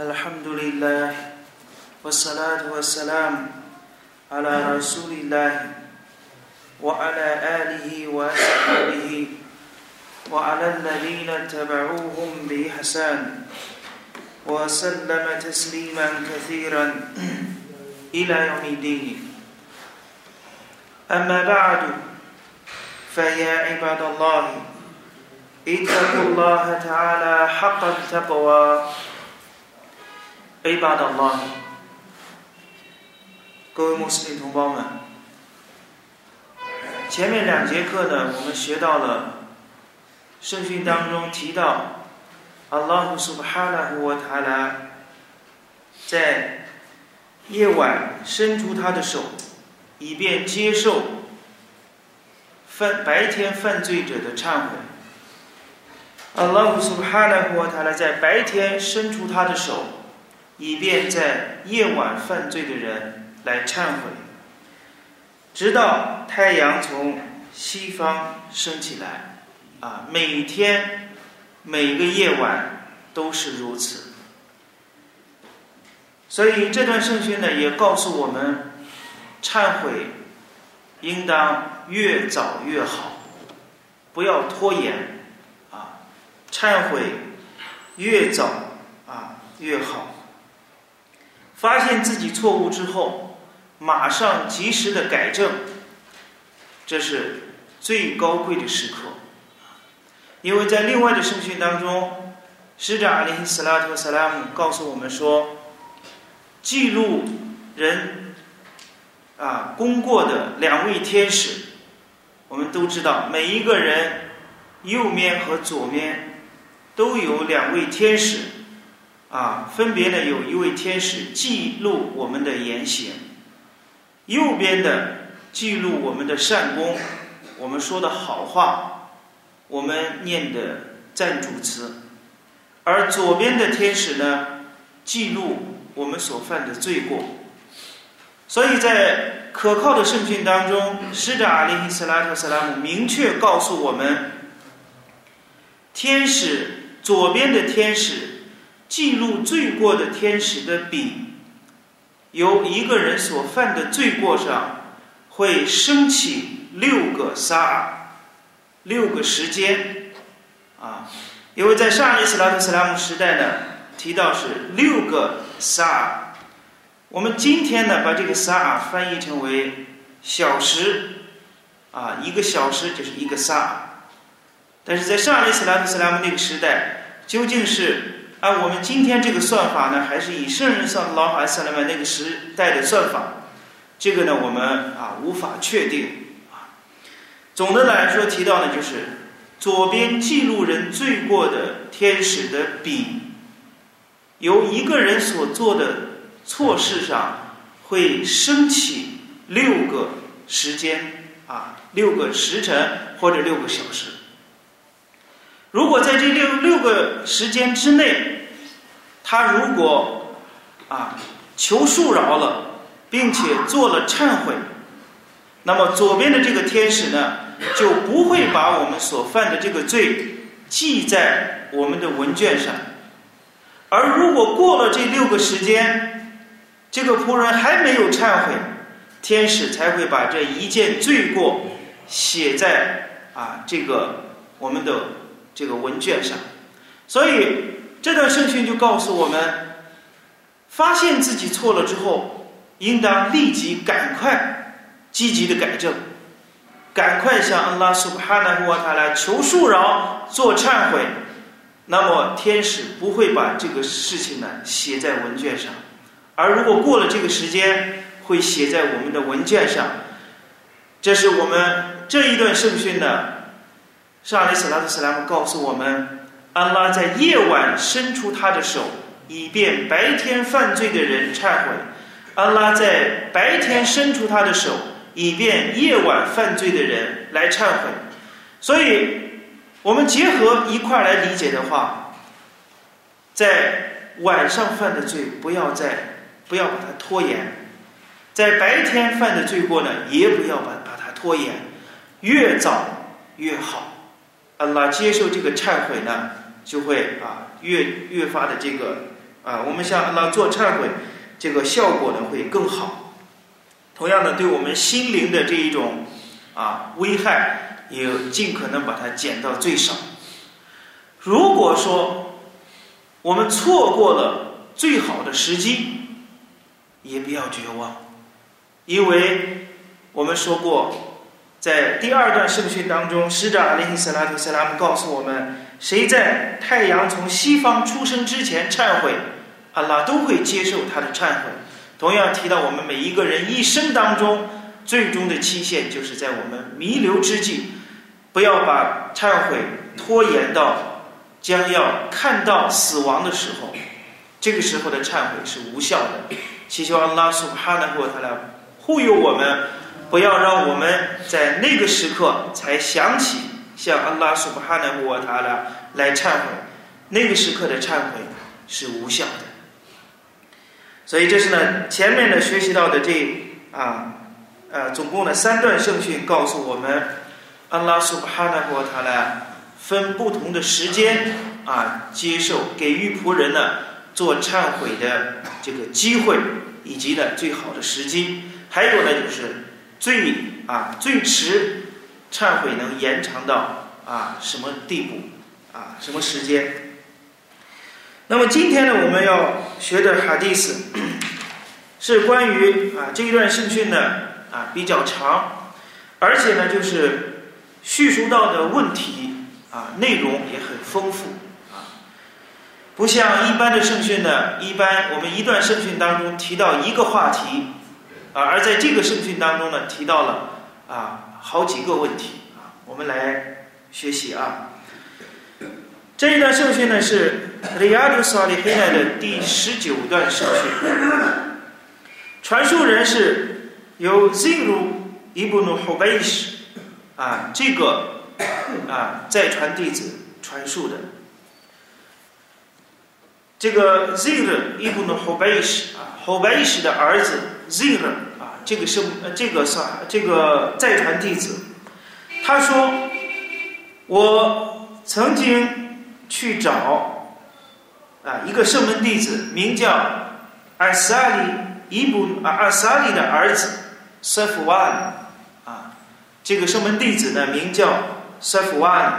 الحمد لله والصلاة والسلام على رسول الله وعلى آله وأصحابه وعلى الذين اتبعوهم بإحسان وسلم تسليما كثيرا إلى يوم الدين. أما بعد فيا عباد الله اتقوا الله تعالى حق التقوى. عباد الله 各位穆斯林同胞们，前面两节课呢，我们学到了圣训当中提到，阿拉胡苏巴哈拉胡瓦塔拉在夜晚伸出他的手，以便接受犯白天犯罪者的忏悔。阿拉胡苏巴哈拉胡瓦塔拉在白天伸出他的手， 以便在夜晚犯罪的人。来忏悔，直到太阳从西方升起来，啊，每天每个夜晚都是如此。所以这段圣训呢，也告诉我们，忏悔应当越早越好，不要拖延，啊，忏悔越早啊越好。发现自己错误之后。马上及时的改正，这是最高贵的时刻。因为在另外的圣训当中，使者阿里·斯拉特·萨拉姆告诉我们说，记录人啊功过的两位天使，我们都知道，每一个人右面和左面都有两位天使，啊，分别呢有一位天使记录我们的言行。右边的记录我们的善功，我们说的好话，我们念的赞主词，而左边的天使呢，记录我们所犯的罪过。所以在可靠的圣训当中，使者阿里·斯拉特·斯拉姆明确告诉我们，天使左边的天使记录罪过的天使的笔。由一个人所犯的罪过上，会升起六个沙，六个时间，啊，因为在上一次拉特斯拉姆时代呢，提到是六个沙，我们今天呢把这个沙翻译成为小时，啊，一个小时就是一个沙，但是在上一次拉特斯拉姆那个时代，究竟是？啊我们今天这个算法呢，还是以圣人算老海斯拉曼那个时代的算法，这个呢，我们啊无法确定啊。总的来说，提到呢，就是左边记录人罪过的天使的笔，由一个人所做的错事上会升起六个时间啊，六个时辰或者六个小时。如果在这六六个时间之内，他如果啊求恕饶了，并且做了忏悔，那么左边的这个天使呢，就不会把我们所犯的这个罪记在我们的文卷上。而如果过了这六个时间，这个仆人还没有忏悔，天使才会把这一件罪过写在啊这个我们的。这个文卷上，所以这段圣训就告诉我们：发现自己错了之后，应当立即赶快积极的改正，赶快向安拉苏哈纳胡瓦塔拉求恕饶、做忏悔。那么天使不会把这个事情呢写在文卷上，而如果过了这个时间，会写在我们的文件上。这是我们这一段圣训的。上里斯拉特斯莱姆告诉我们，安拉在夜晚伸出他的手，以便白天犯罪的人忏悔；安拉在白天伸出他的手，以便夜晚犯罪的人来忏悔。所以，我们结合一块来理解的话，在晚上犯的罪，不要再不要把它拖延；在白天犯的罪过呢，也不要把把它拖延，越早越好。阿拉接受这个忏悔呢，就会啊越越发的这个啊，我们向安拉做忏悔，这个效果呢会更好。同样的，对我们心灵的这一种啊危害，也尽可能把它减到最少。如果说我们错过了最好的时机，也不要绝望，因为我们说过，在第二段圣训当中，使者阿里·斯拉图·斯拉姆告诉我们：谁在太阳从西方出生之前忏悔，阿拉都会接受他的忏悔。同样提到我们每一个人一生当中最终的期限，就是在我们弥留之际，不要把忏悔拖延到将要看到死亡的时候，这个时候的忏悔是无效的。祈求阿拉苏哈纳或他来护佑我们，不要让我们在那个时刻才想起向阿拉苏哈纳或他来来忏悔，那个时刻的忏悔是无效的。所以这是呢，前面呢学习到的这啊呃总共的三段圣训，告诉我们，安拉苏巴哈纳国他呢分不同的时间啊接受给予仆人呢做忏悔的这个机会，以及呢最好的时机，还有呢就是最啊最迟忏悔能延长到啊什么地步啊什么时间。那么今天呢，我们要学的哈迪斯是关于啊这一段圣训呢啊比较长，而且呢就是叙述到的问题啊内容也很丰富啊，不像一般的圣训呢，一般我们一段圣训当中提到一个话题啊，而在这个圣训当中呢提到了啊好几个问题啊，我们来学习啊。这一段圣训呢是。利亚杜萨里黑奈的第十九段圣训，传述人是由 Zero 伊布努霍贝什啊这个啊再传弟子传述的。这个 Zero 伊布努霍贝什啊霍贝什的儿子 Zero 啊这个圣呃这个啥这个再传弟子，他说我曾经去找。啊，一个圣门弟子名叫阿萨里伊布啊，阿萨里的儿子塞夫瓦啊，这个圣门弟子呢名叫 Safwan。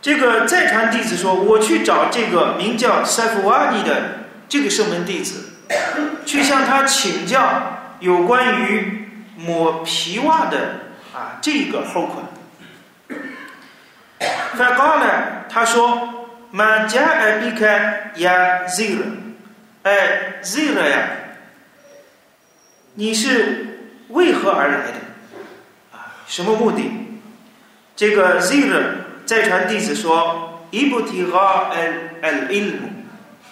这个再传弟子说：“我去找这个名叫塞夫瓦尼的这个圣门弟子，去向他请教有关于抹皮袜的啊这个后款。”反高呢，他说。马加尔比克呀，Zira，哎，Zira 呀，你是为何而来的？啊，什么目的？这个 Zira 在传弟子说：“伊布提哈 al al ilm，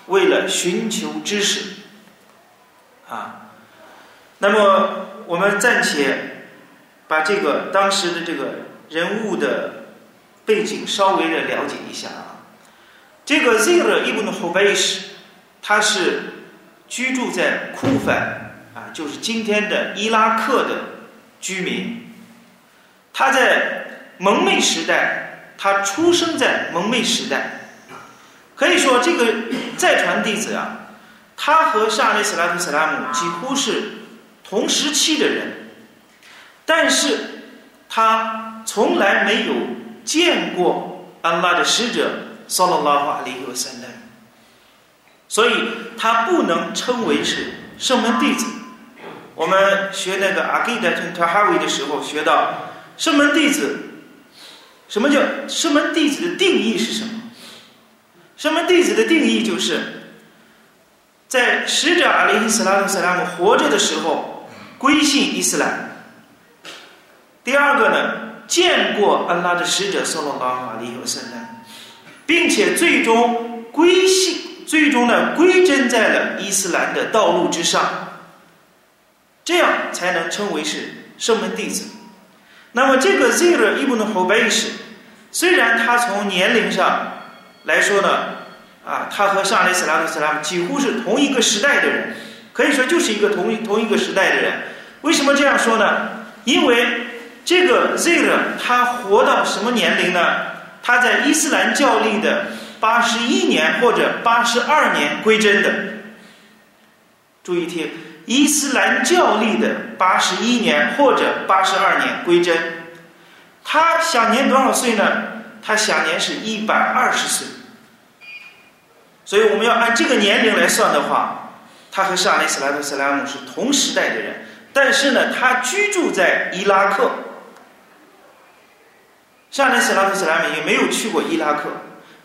为了寻求知识。”啊，那么我们暂且把这个当时的这个人物的背景稍微的了解一下啊。这个 Zir ibn Hubaysh，他是居住在库凡啊，就是今天的伊拉克的居民。他在蒙昧时代，他出生在蒙昧时代。可以说，这个再传弟子啊，他和沙利斯拉图斯拉姆几乎是同时期的人，但是他从来没有见过安拉的使者。萨拉拉法里有三代，所以他不能称为是圣门弟子。我们学那个阿基达顿塔哈维的时候，学到圣门弟子，什么叫圣门弟子的定义是什么？圣门弟子的定义就是，在使者阿里伊斯拉姆斯拉姆活着的时候归信伊斯兰。第二个呢，见过安拉的使者萨拉拉法里有三代。并且最终归信，最终呢归真在了伊斯兰的道路之上，这样才能称为是圣门弟子。那么这个 Zira ibn Hubaysh，虽然他从年龄上来说呢，啊，他和上雷斯拉克斯拉姆几乎是同一个时代的人，可以说就是一个同一同一个时代的人。为什么这样说呢？因为这个 Zira 他活到什么年龄呢？他在伊斯兰教历的八十一年或者八十二年归真的。注意听，伊斯兰教历的八十一年或者八十二年归真，他享年多少岁呢？他享年是一百二十岁。所以我们要按这个年龄来算的话，他和沙利斯莱特斯拉姆是同时代的人，但是呢，他居住在伊拉克。沙利斯拉特斯拉姆也没有去过伊拉克，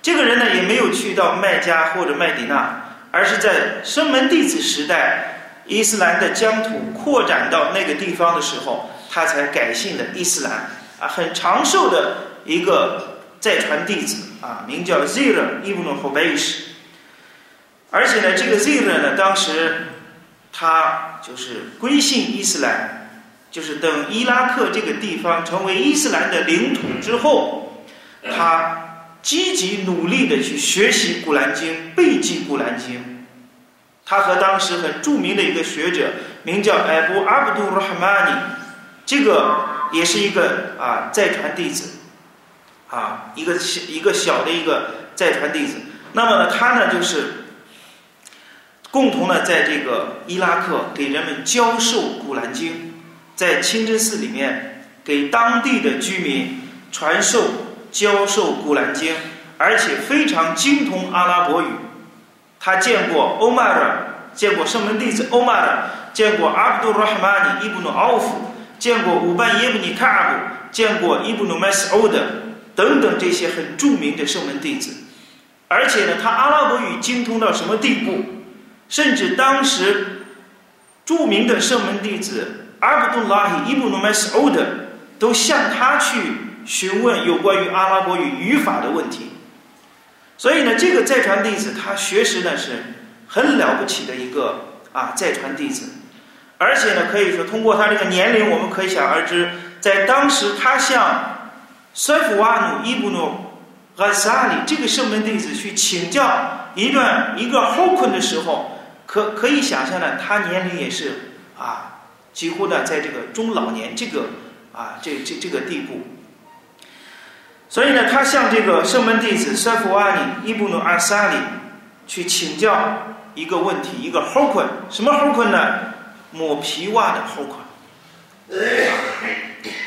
这个人呢也没有去到麦加或者麦迪纳，而是在生门弟子时代，伊斯兰的疆土扩展到那个地方的时候，他才改信的伊斯兰啊，很长寿的一个再传弟子啊，名叫 Zir ibn Hubaysh。而且呢，这个 Zir 呢，当时他就是归信伊斯兰，就是等伊拉克这个地方成为伊斯兰的领土之后，他积极努力的去学习古兰经，背记古兰经。他和当时很著名的一个学者，名叫艾布阿卜杜尔哈马尼，这个也是一个啊再传弟子，啊一个一个小的一个再传弟子。那么呢，他呢就是。共同呢，在这个伊拉克给人们教授《古兰经》，在清真寺里面给当地的居民传授、教授《古兰经》，而且非常精通阿拉伯语。他见过欧麦尔，见过圣门弟子欧麦尔，见过阿卜杜拉哈马尼伊布努奥夫，见过乌班耶布尼卡布，见过伊布努麦斯欧德等等这些很著名的圣门弟子。而且呢，他阿拉伯语精通到什么地步？甚至当时著名的圣门弟子阿卜杜拉希伊布努麦斯欧德都向他去询问有关于阿拉伯语语法的问题。所以呢，这个再传弟子他学识呢是很了不起的一个啊再传弟子，而且呢，可以说通过他这个年龄，我们可以想而知，在当时他向塞夫瓦努伊布努阿萨里这个圣门弟子去请教一段一个后困的时候。可可以想象呢，他年龄也是啊，几乎呢在这个中老年这个啊这这这个地步。所以呢，他向这个圣门弟子塞弗阿里伊布努阿萨里去请教一个问题，一个后困，什么后困呢？抹皮袜的后困。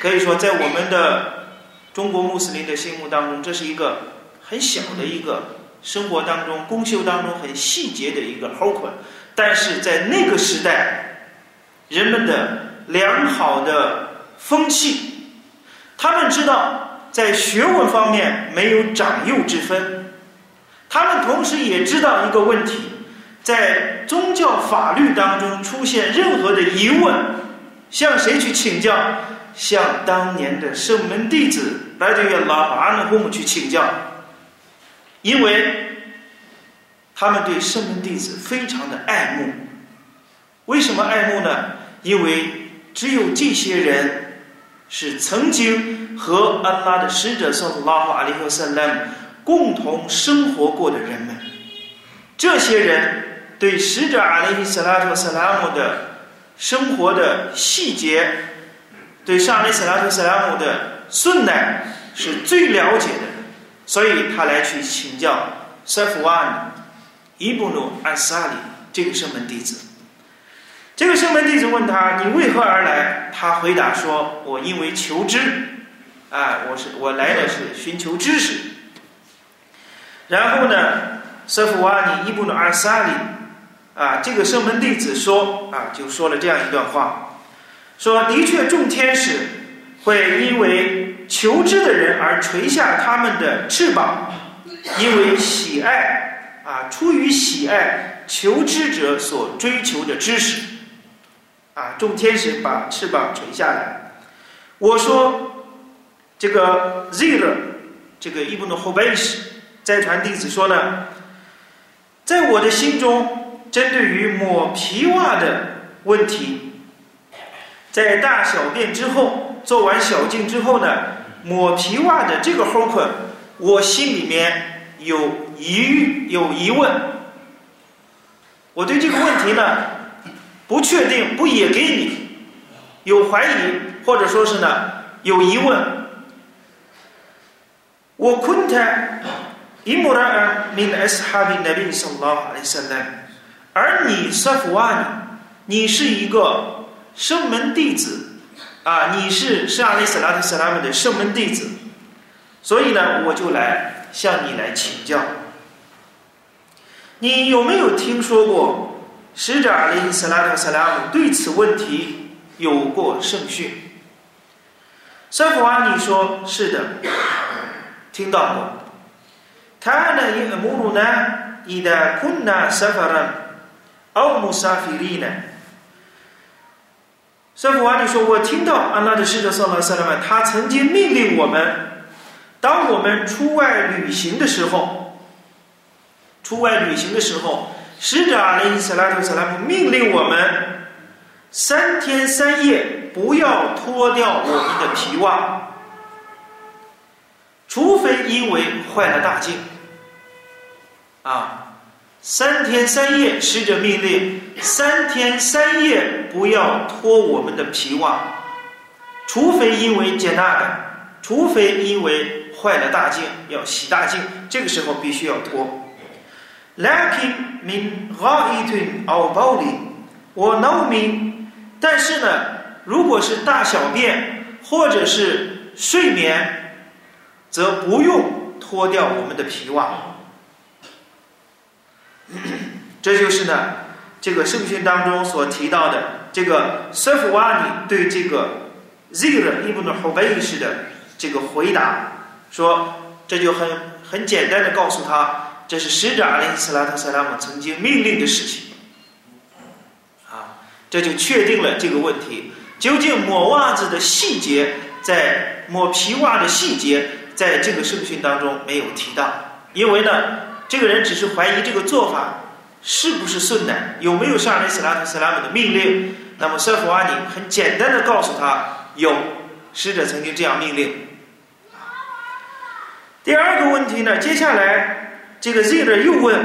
可以说，在我们的中国穆斯林的心目当中，这是一个很小的一个生活当中、公修当中很细节的一个后困。但是在那个时代，人们的良好的风气，他们知道在学问方面没有长幼之分，他们同时也知道一个问题，在宗教法律当中出现任何的疑问，向谁去请教？向当年的圣门弟子来对于拉法安的父母去请教，因为。他们对圣门弟子非常的爱慕，为什么爱慕呢？因为只有这些人是曾经和安拉的使者（圣拉哈阿里和萨拉姆）共同生活过的人们。这些人对使者阿里和萨拉特萨拉姆的生活的细节，对上阿里萨拉特萨拉姆的顺乃是最了解的，所以他来去请教塞夫瓦伊布努安萨里这个圣门弟子，这个圣门弟子问他：“你为何而来？”他回答说：“我因为求知，啊，我是我来的是寻求知识。”然后呢，舍夫瓦尼伊布努安萨里啊，这个圣门弟子说啊，就说了这样一段话：说的确，众天使会因为求知的人而垂下他们的翅膀，因为喜爱。啊，出于喜爱求知者所追求的知识，啊，众天使把翅膀垂下来。我说，这个 Zir，这个伊布努霍贝什在传弟子说呢，在我的心中，针对于抹皮袜的问题，在大小便之后，做完小净之后呢，抹皮袜的这个后困，我心里面。有疑虑，有疑问，我对这个问题呢不确定，不也给你有怀疑，或者说是呢有疑问。我昆泰 امرأ من أصحاب النبي صلى الله عليه وسلم 而你萨福瓦尼，你是一个 圣门弟子啊，你是是阿里斯拉特斯拉姆的圣门弟子，所以呢，我就来向你来请教。你有没有听说过使者阿里斯拉特斯拉姆对此问题有过圣训？萨福瓦尼说：“是的，听到过。” كان يأمرنا إذا كنا سفرا أو مسافرين 圣父瓦尼说：“我听到安拉的使者（萨拉萨拉曼）他曾经命令我们，当我们出外旅行的时候，出外旅行的时候，使者阿里·萨拉图·萨拉姆命令我们三天三夜不要脱掉我们的皮袜，除非因为坏了大镜。”啊，三天三夜，使者命令三天三夜不要脱我们的皮袜，除非因为捡那的，除非因为坏了大镜要洗大镜，这个时候必须要脱。Lacking min ghaitin aw bawli，我 know me，但是呢，如果是大小便或者是睡眠，则不用脱掉我们的皮袜。这就是呢，这个圣训当中所提到的这个塞夫瓦尼对这个 Zir ibn h u b a y s 的这个回答，说这就很很简单的告诉他，这是使者阿里斯拉特萨拉姆曾经命令的事情，啊，这就确定了这个问题。究竟抹袜子的细节，在抹皮袜的细节，在这个圣训当中没有提到，因为呢。这个人只是怀疑这个做法是不是顺的，有没有上阿里斯拉特斯拉姆的命令？那么塞弗瓦尼很简单的告诉他，有，使者曾经这样命令。第二个问题呢，接下来这个 Z 的又问：“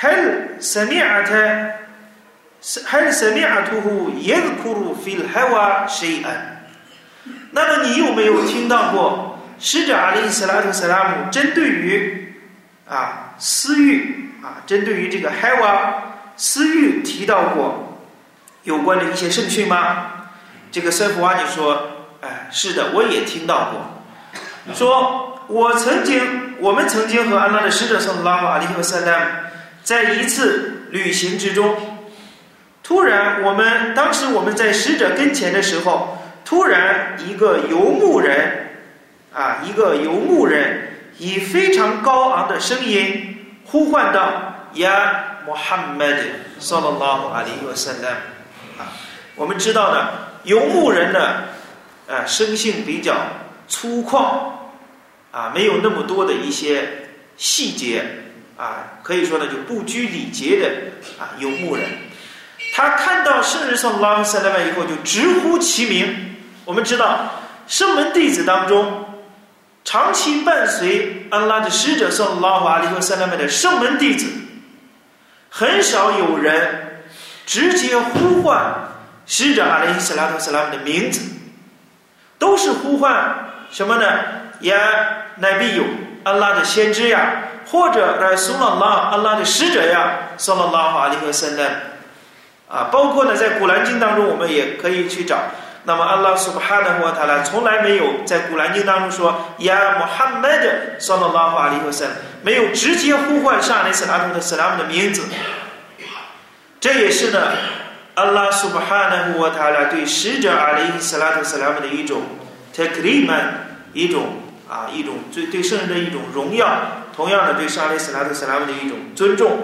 هل سمعت هل سمعته يذكر في الهوى شيئا？” 那么你有没有听到过使者阿里斯拉特斯拉姆针对于？啊，私欲 啊，针对于这个海瓦私欲提到过有关的一些圣训吗？这个塞弗瓦尼说，哎，是的，我也听到过。说我曾经，我们曾经和安拉的使者圣拉法阿里和塞拉姆在一次旅行之中，突然我们当时我们在使者跟前的时候，突然一个游牧人啊，一个游牧人。以非常高昂的声音呼唤道：“呀，穆罕默德，萨拉拉姆阿里和塞拉啊，我们知道呢，游牧人呢，啊，生性比较粗犷，啊，没有那么多的一些细节，啊，可以说呢，就不拘礼节的啊，游牧人。他看到圣人萨拉姆塞拉曼以后，就直呼其名。我们知道，圣门弟子当中。长期伴随安拉的使者圣拉华利和塞拉曼的圣门弟子，很少有人直接呼唤使者阿里斯拉特斯拉姆的名字，都是呼唤什么呢？也，乃必有安拉的先知呀，或者来苏拉拉安拉的使者呀，圣拉华利和塞拉啊，包括呢，在古兰经当中，我们也可以去找。那么，安拉苏巴哈的沃塔拉从来没有在古兰经当中说“呀，穆罕默德，萨拉拉法里和森”，没有直接呼唤上雷斯拉图的斯拉姆的名字。这也是呢，安拉苏巴哈的沃塔拉对使者阿里斯拉图斯拉姆的一种特克里曼，一种啊，一种对对圣人的一种荣耀，同样的对上雷斯拉图斯拉姆的一种尊重。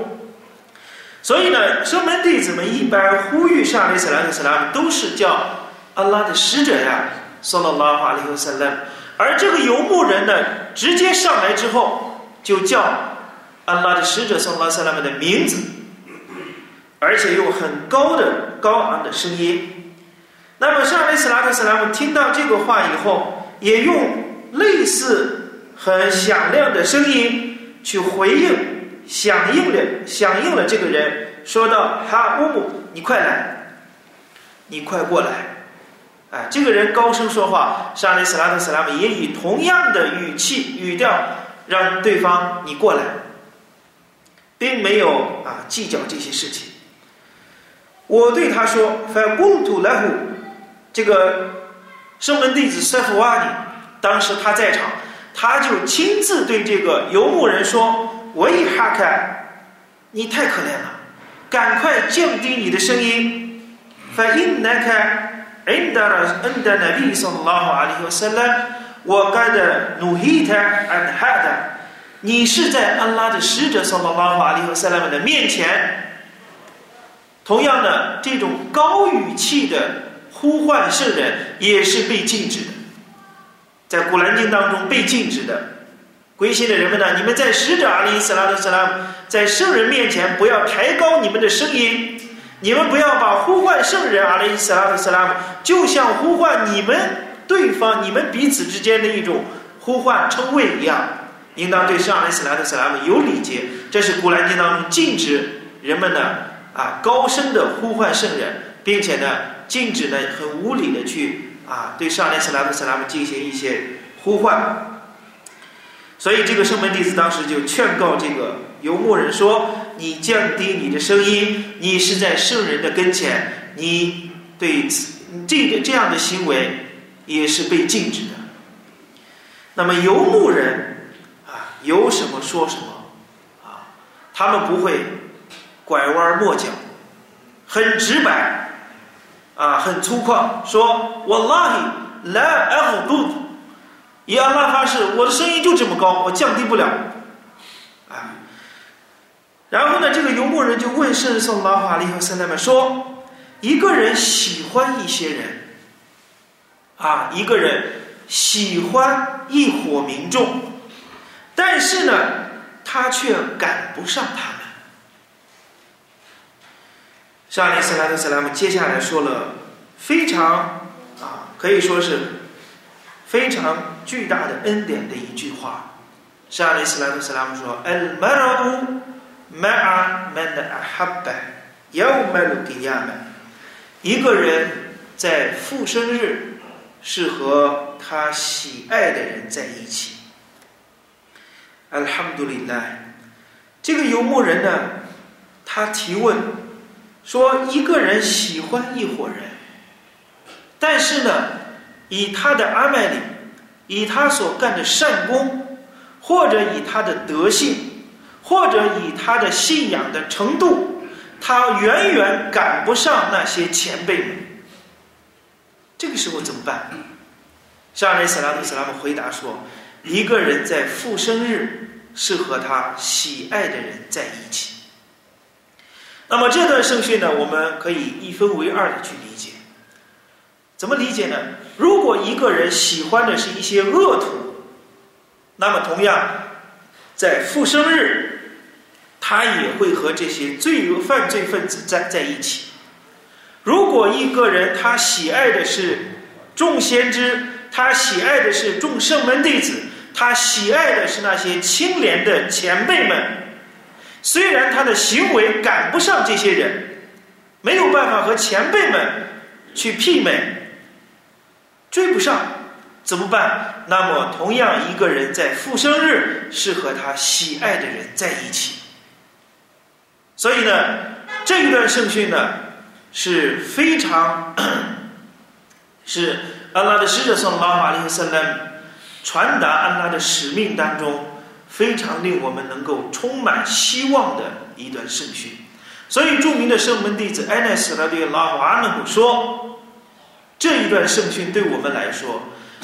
所以呢，圣门弟子们一般呼吁上雷斯拉图斯拉姆，都是叫。安拉的使者呀，送到拉法里和塞勒，而这个游牧人呢，直接上来之后就叫安拉的使者送拉塞拉们的名字，而且用很高的高昂的声音。那么上来斯拉特斯拉姆听到这个话以后，也用类似很响亮的声音去回应，响应了响应了这个人，说道：“哈乌姆，你快来，你快过来。”哎，这个人高声说话，沙利斯拉特·斯拉姆也以同样的语气语调让对方你过来，并没有啊计较这些事情。我对他说：“反故土来乎？”这个圣门弟子塞夫瓦尼，当时他在场，他就亲自对这个游牧人说：“喂哈开，你太可怜了，赶快降低你的声音。”反应来看，恩达了恩达那比说：“拉哈阿里和塞勒，我该的努伊他安哈的，你是在安拉的使者说：拉哈阿里和塞勒们的面前。”同样的，这种高语气的呼唤圣人也是被禁止的，在古兰经当中被禁止的。归信的人们呢，你们在使者阿里·斯拉特·斯拉姆在圣人面前不要抬高你们的声音，你们不要把呼唤圣人阿里·斯拉特·斯拉姆就像呼唤你们对方、你们彼此之间的一种呼唤称谓一样，应当对圣阿里·斯拉特·斯拉姆有礼节。这是古兰经当中禁止人们呢。啊，高声的呼唤圣人，并且呢，禁止呢很无理的去啊对上列斯拉夫斯拉姆进行一些呼唤。所以这个圣门弟子当时就劝告这个游牧人说：“你降低你的声音，你是在圣人的跟前，你对这个这样的行为也是被禁止的。”那么游牧人啊，有什么说什么啊，他们不会。拐弯抹角，很直白，啊，很粗犷，说我拉你来挨好肚子，以阿拉发誓，我的声音就这么高，我降低不了，啊。然后呢，这个游牧人就问圣宋拉法利和圣奈们说：一个人喜欢一些人，啊，一个人喜欢一伙民众，但是呢，他却赶不上他们。上利斯拉特·斯拉姆接下来说了非常啊，可以说是非常巨大的恩典的一句话。上利斯拉特·斯拉姆说：“al marabu ma'a man ahabba yawm al-qiyamah。”一个人在复生日是和他喜爱的人在一起。Alhamdulillah，这个游牧人呢，他提问。说一个人喜欢一伙人，但是呢，以他的阿麦里，以他所干的善功，或者以他的德性，或者以他的信仰的程度，他远远赶不上那些前辈们。这个时候怎么办？沙雷斯拉姆·斯拉姆回答说：“一个人在复生日是和他喜爱的人在一起。”那么这段圣训呢，我们可以一分为二的去理解。怎么理解呢？如果一个人喜欢的是一些恶徒，那么同样在复生日，他也会和这些罪恶犯罪分子在在一起。如果一个人他喜爱的是众先知，他喜爱的是众圣门弟子，他喜爱的是那些清廉的前辈们。虽然他的行为赶不上这些人，没有办法和前辈们去媲美，追不上，怎么办？那么，同样一个人在复生日是和他喜爱的人在一起。所以呢，这一段圣训呢是非常 是安拉的使者送拉法利和圣兰传达安拉的使命当中。非常令我们能够充满希望的一段圣训，所以著名的圣门弟子艾奈斯拉对拉瓦努姆说：“这一段圣训对我们来说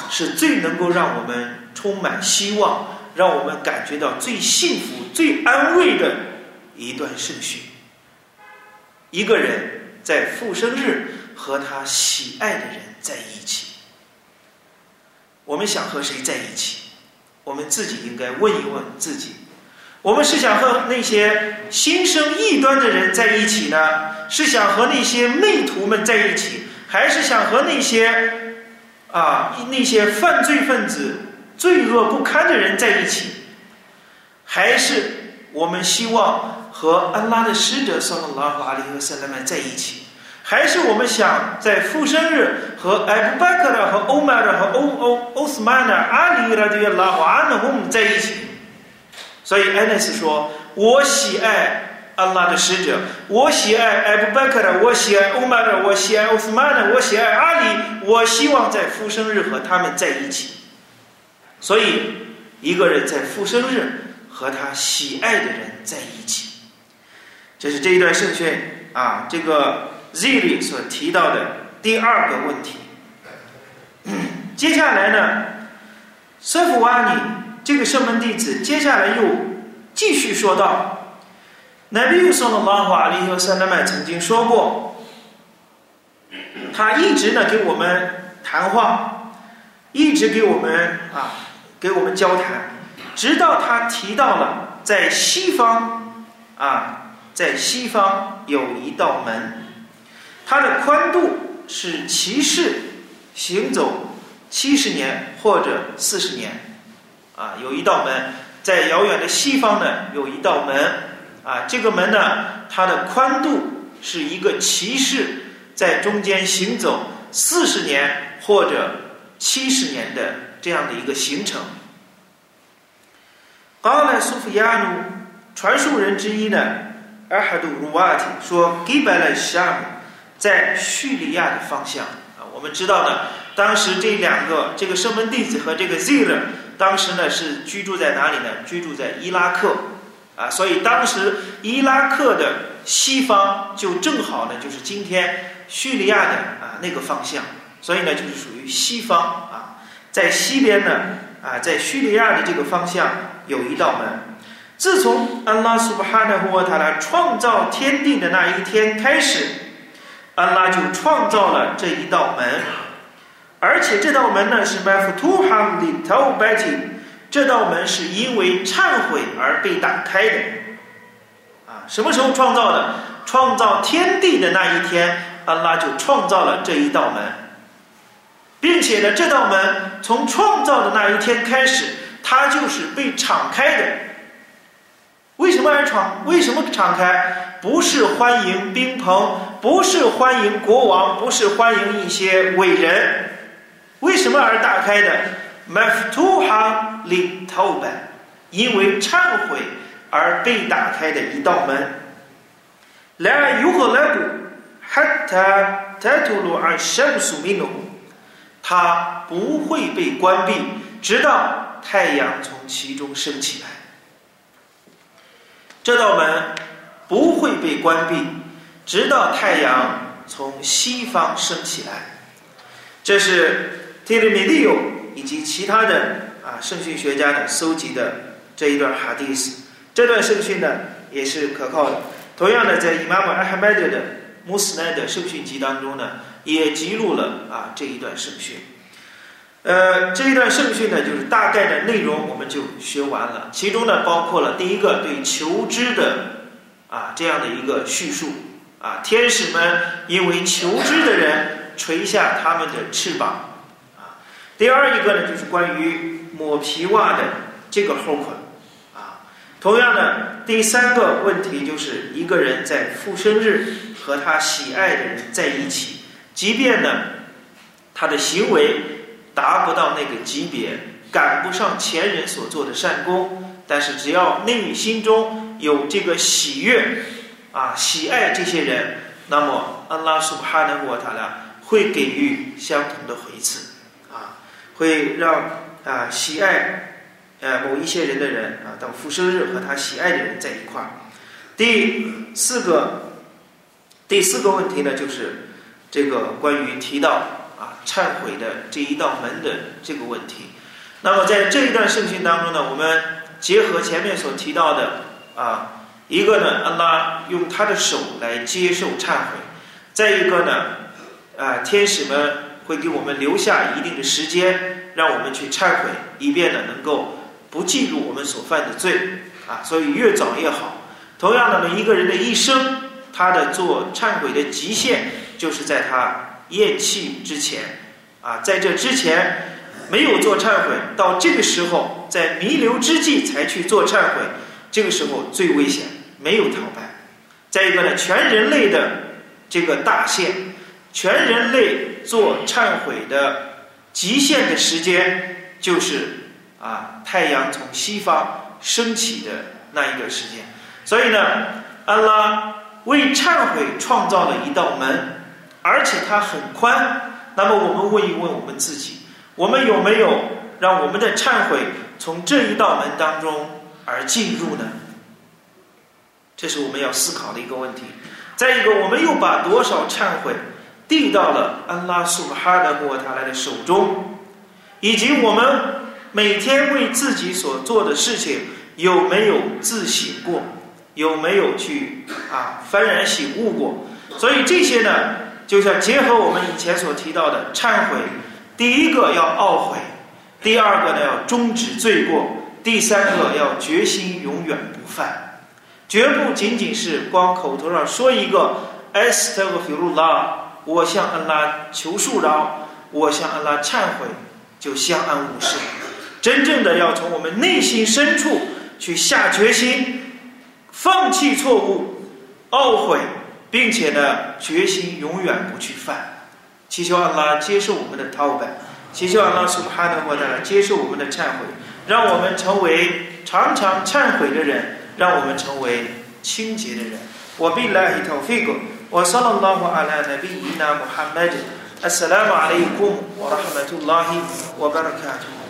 是最能够让我们充满希望，让我们感觉到最幸福、最安慰的一段圣训。一个人在复生日和他喜爱的人在一起，我们想和谁在一起？”我们自己应该问一问自己：我们是想和那些心生异端的人在一起呢？是想和那些媚徒们在一起，还是想和那些啊那些犯罪分子、罪恶不堪的人在一起？还是我们希望和安拉的使者（萨拉拉法里和塞拉曼）在一起？还是我们想在复生日和艾布巴克的和欧麦的和欧欧欧斯曼的阿里拉这些拉华的我们在一起，所以安纳斯说：“我喜爱安拉的使者，我喜爱艾布巴克的，我喜爱欧玛的，我喜爱奥斯曼的，我喜爱阿里，我希望在复生日和他们在一起。”所以，一个人在复生日和他喜爱的人在一起，这是这一段圣训啊，这个 Z 里所提到的第二个问题。接下来呢，舍弗瓦尼这个圣门弟子，接下来又继续说道：“那比如说呢，拉华里和塞拉麦曾经说过，他一直呢给我们谈话，一直给我们啊给我们交谈，直到他提到了在西方啊，在西方有一道门，它的宽度是骑士行走。”七十年或者四十年，啊，有一道门在遥远的西方呢，有一道门，啊，这个门呢，它的宽度是一个骑士在中间行走四十年或者七十年的这样的一个行程。高莱苏菲亚努传述人之一呢，阿哈杜鲁瓦提说，给白了夏姆在叙利亚的方向啊，我们知道呢。当时这两个这个圣门弟子和这个 Zir，当时呢是居住在哪里呢？居住在伊拉克，啊，所以当时伊拉克的西方就正好呢就是今天叙利亚的啊那个方向，所以呢就是属于西方啊，在西边呢啊在叙利亚的这个方向有一道门。自从安拉苏巴哈纳胡瓦塔拉创造天地的那一天开始，安拉就创造了这一道门。而且这道门呢是 maftuha li tawbati，这道门是因为忏悔而被打开的。啊，什么时候创造的？创造天地的那一天，安拉就创造了这一道门，并且呢，这道门从创造的那一天开始，它就是被敞开的。为什么而敞？为什么敞开？不是欢迎宾朋，不是欢迎国王，不是欢迎一些伟人。为什么而打开的？Maftuha li tawba，因为忏悔而被打开的一道门。La yughlaqu hatta tatulu ash-shamsu minhu，它不会被关闭，直到太阳从其中升起来。这道门不会被关闭，直到太阳从西方升起来。这是。t i r m i d i o 以及其他的啊圣训学家呢搜集的这一段哈迪斯，这段圣训呢也是可靠的。同样的，在伊玛目阿哈迈德的穆斯奈的圣训集当中呢，也记录了啊这一段圣训。呃，这一段圣训呢，就是大概的内容我们就学完了。其中呢，包括了第一个对求知的啊这样的一个叙述啊，天使们因为求知的人垂下他们的翅膀啊。第二一个呢，就是关于抹皮袜的这个后款，啊，同样呢，第三个问题就是一个人在复生日和他喜爱的人在一起，即便呢他的行为达不到那个级别，赶不上前人所做的善功，但是只要内心中有这个喜悦，啊，喜爱这些人，那么安拉苏哈的沃塔拉会给予相同的回赐。啊会让啊喜爱呃某一些人的人啊，等复生日和他喜爱的人在一块儿。第四个第四个问题呢，就是这个关于提到忏悔的这一道门的这个问题。那么在这一段圣训当中呢，我们结合前面所提到的啊，一个呢，安拉用他的手来接受忏悔；再一个呢，啊，天使们。会给我们留下一定的时间，让我们去忏悔，以便呢能够不记录我们所犯的罪啊。所以越早越好。同样的，呢一个人的一生，他的做忏悔的极限，就是在他咽气之前啊，在这之前没有做忏悔，到这个时候，在弥留之际才去做忏悔，这个时候最危险，没有逃败。再一个呢，全人类的这个大限，全人类。做忏悔的极限的时间，就是啊，太阳从西方升起的那一个时间。所以呢，安拉为忏悔创造了一道门，而且它很宽。那么我们问一问我们自己，我们有没有让我们的忏悔从这一道门当中而进入呢？这是我们要思考的一个问题。再一个，我们又把多少忏悔递到了安拉苏哈的过他来的手中，以及我们每天为自己所做的事情有没有自省过，有没有去啊幡然醒悟过？所以这些呢，就像结合我们以前所提到的忏悔，第一个要懊悔，第二个呢要终止罪过，第三个要决心永远不犯。绝不仅仅是光口头上说一个 “Astaghfirullah”，我向安拉求恕饶，我向安拉忏悔，就相安无事。真正的要从我们内心深处去下决心，放弃错误，懊悔，并且呢，决心永远不去犯。祈求安拉接受我们的祷告，祈求安拉苏哈的获得接受我们的忏悔，让我们成为常常忏悔的人。让我们成为清洁的人。我比拉伊托菲格，我萨拉拉瓦阿拉纳比伊纳穆罕默德，阿萨拉姆阿里库姆，我拉哈马图拉希，我巴拉卡图。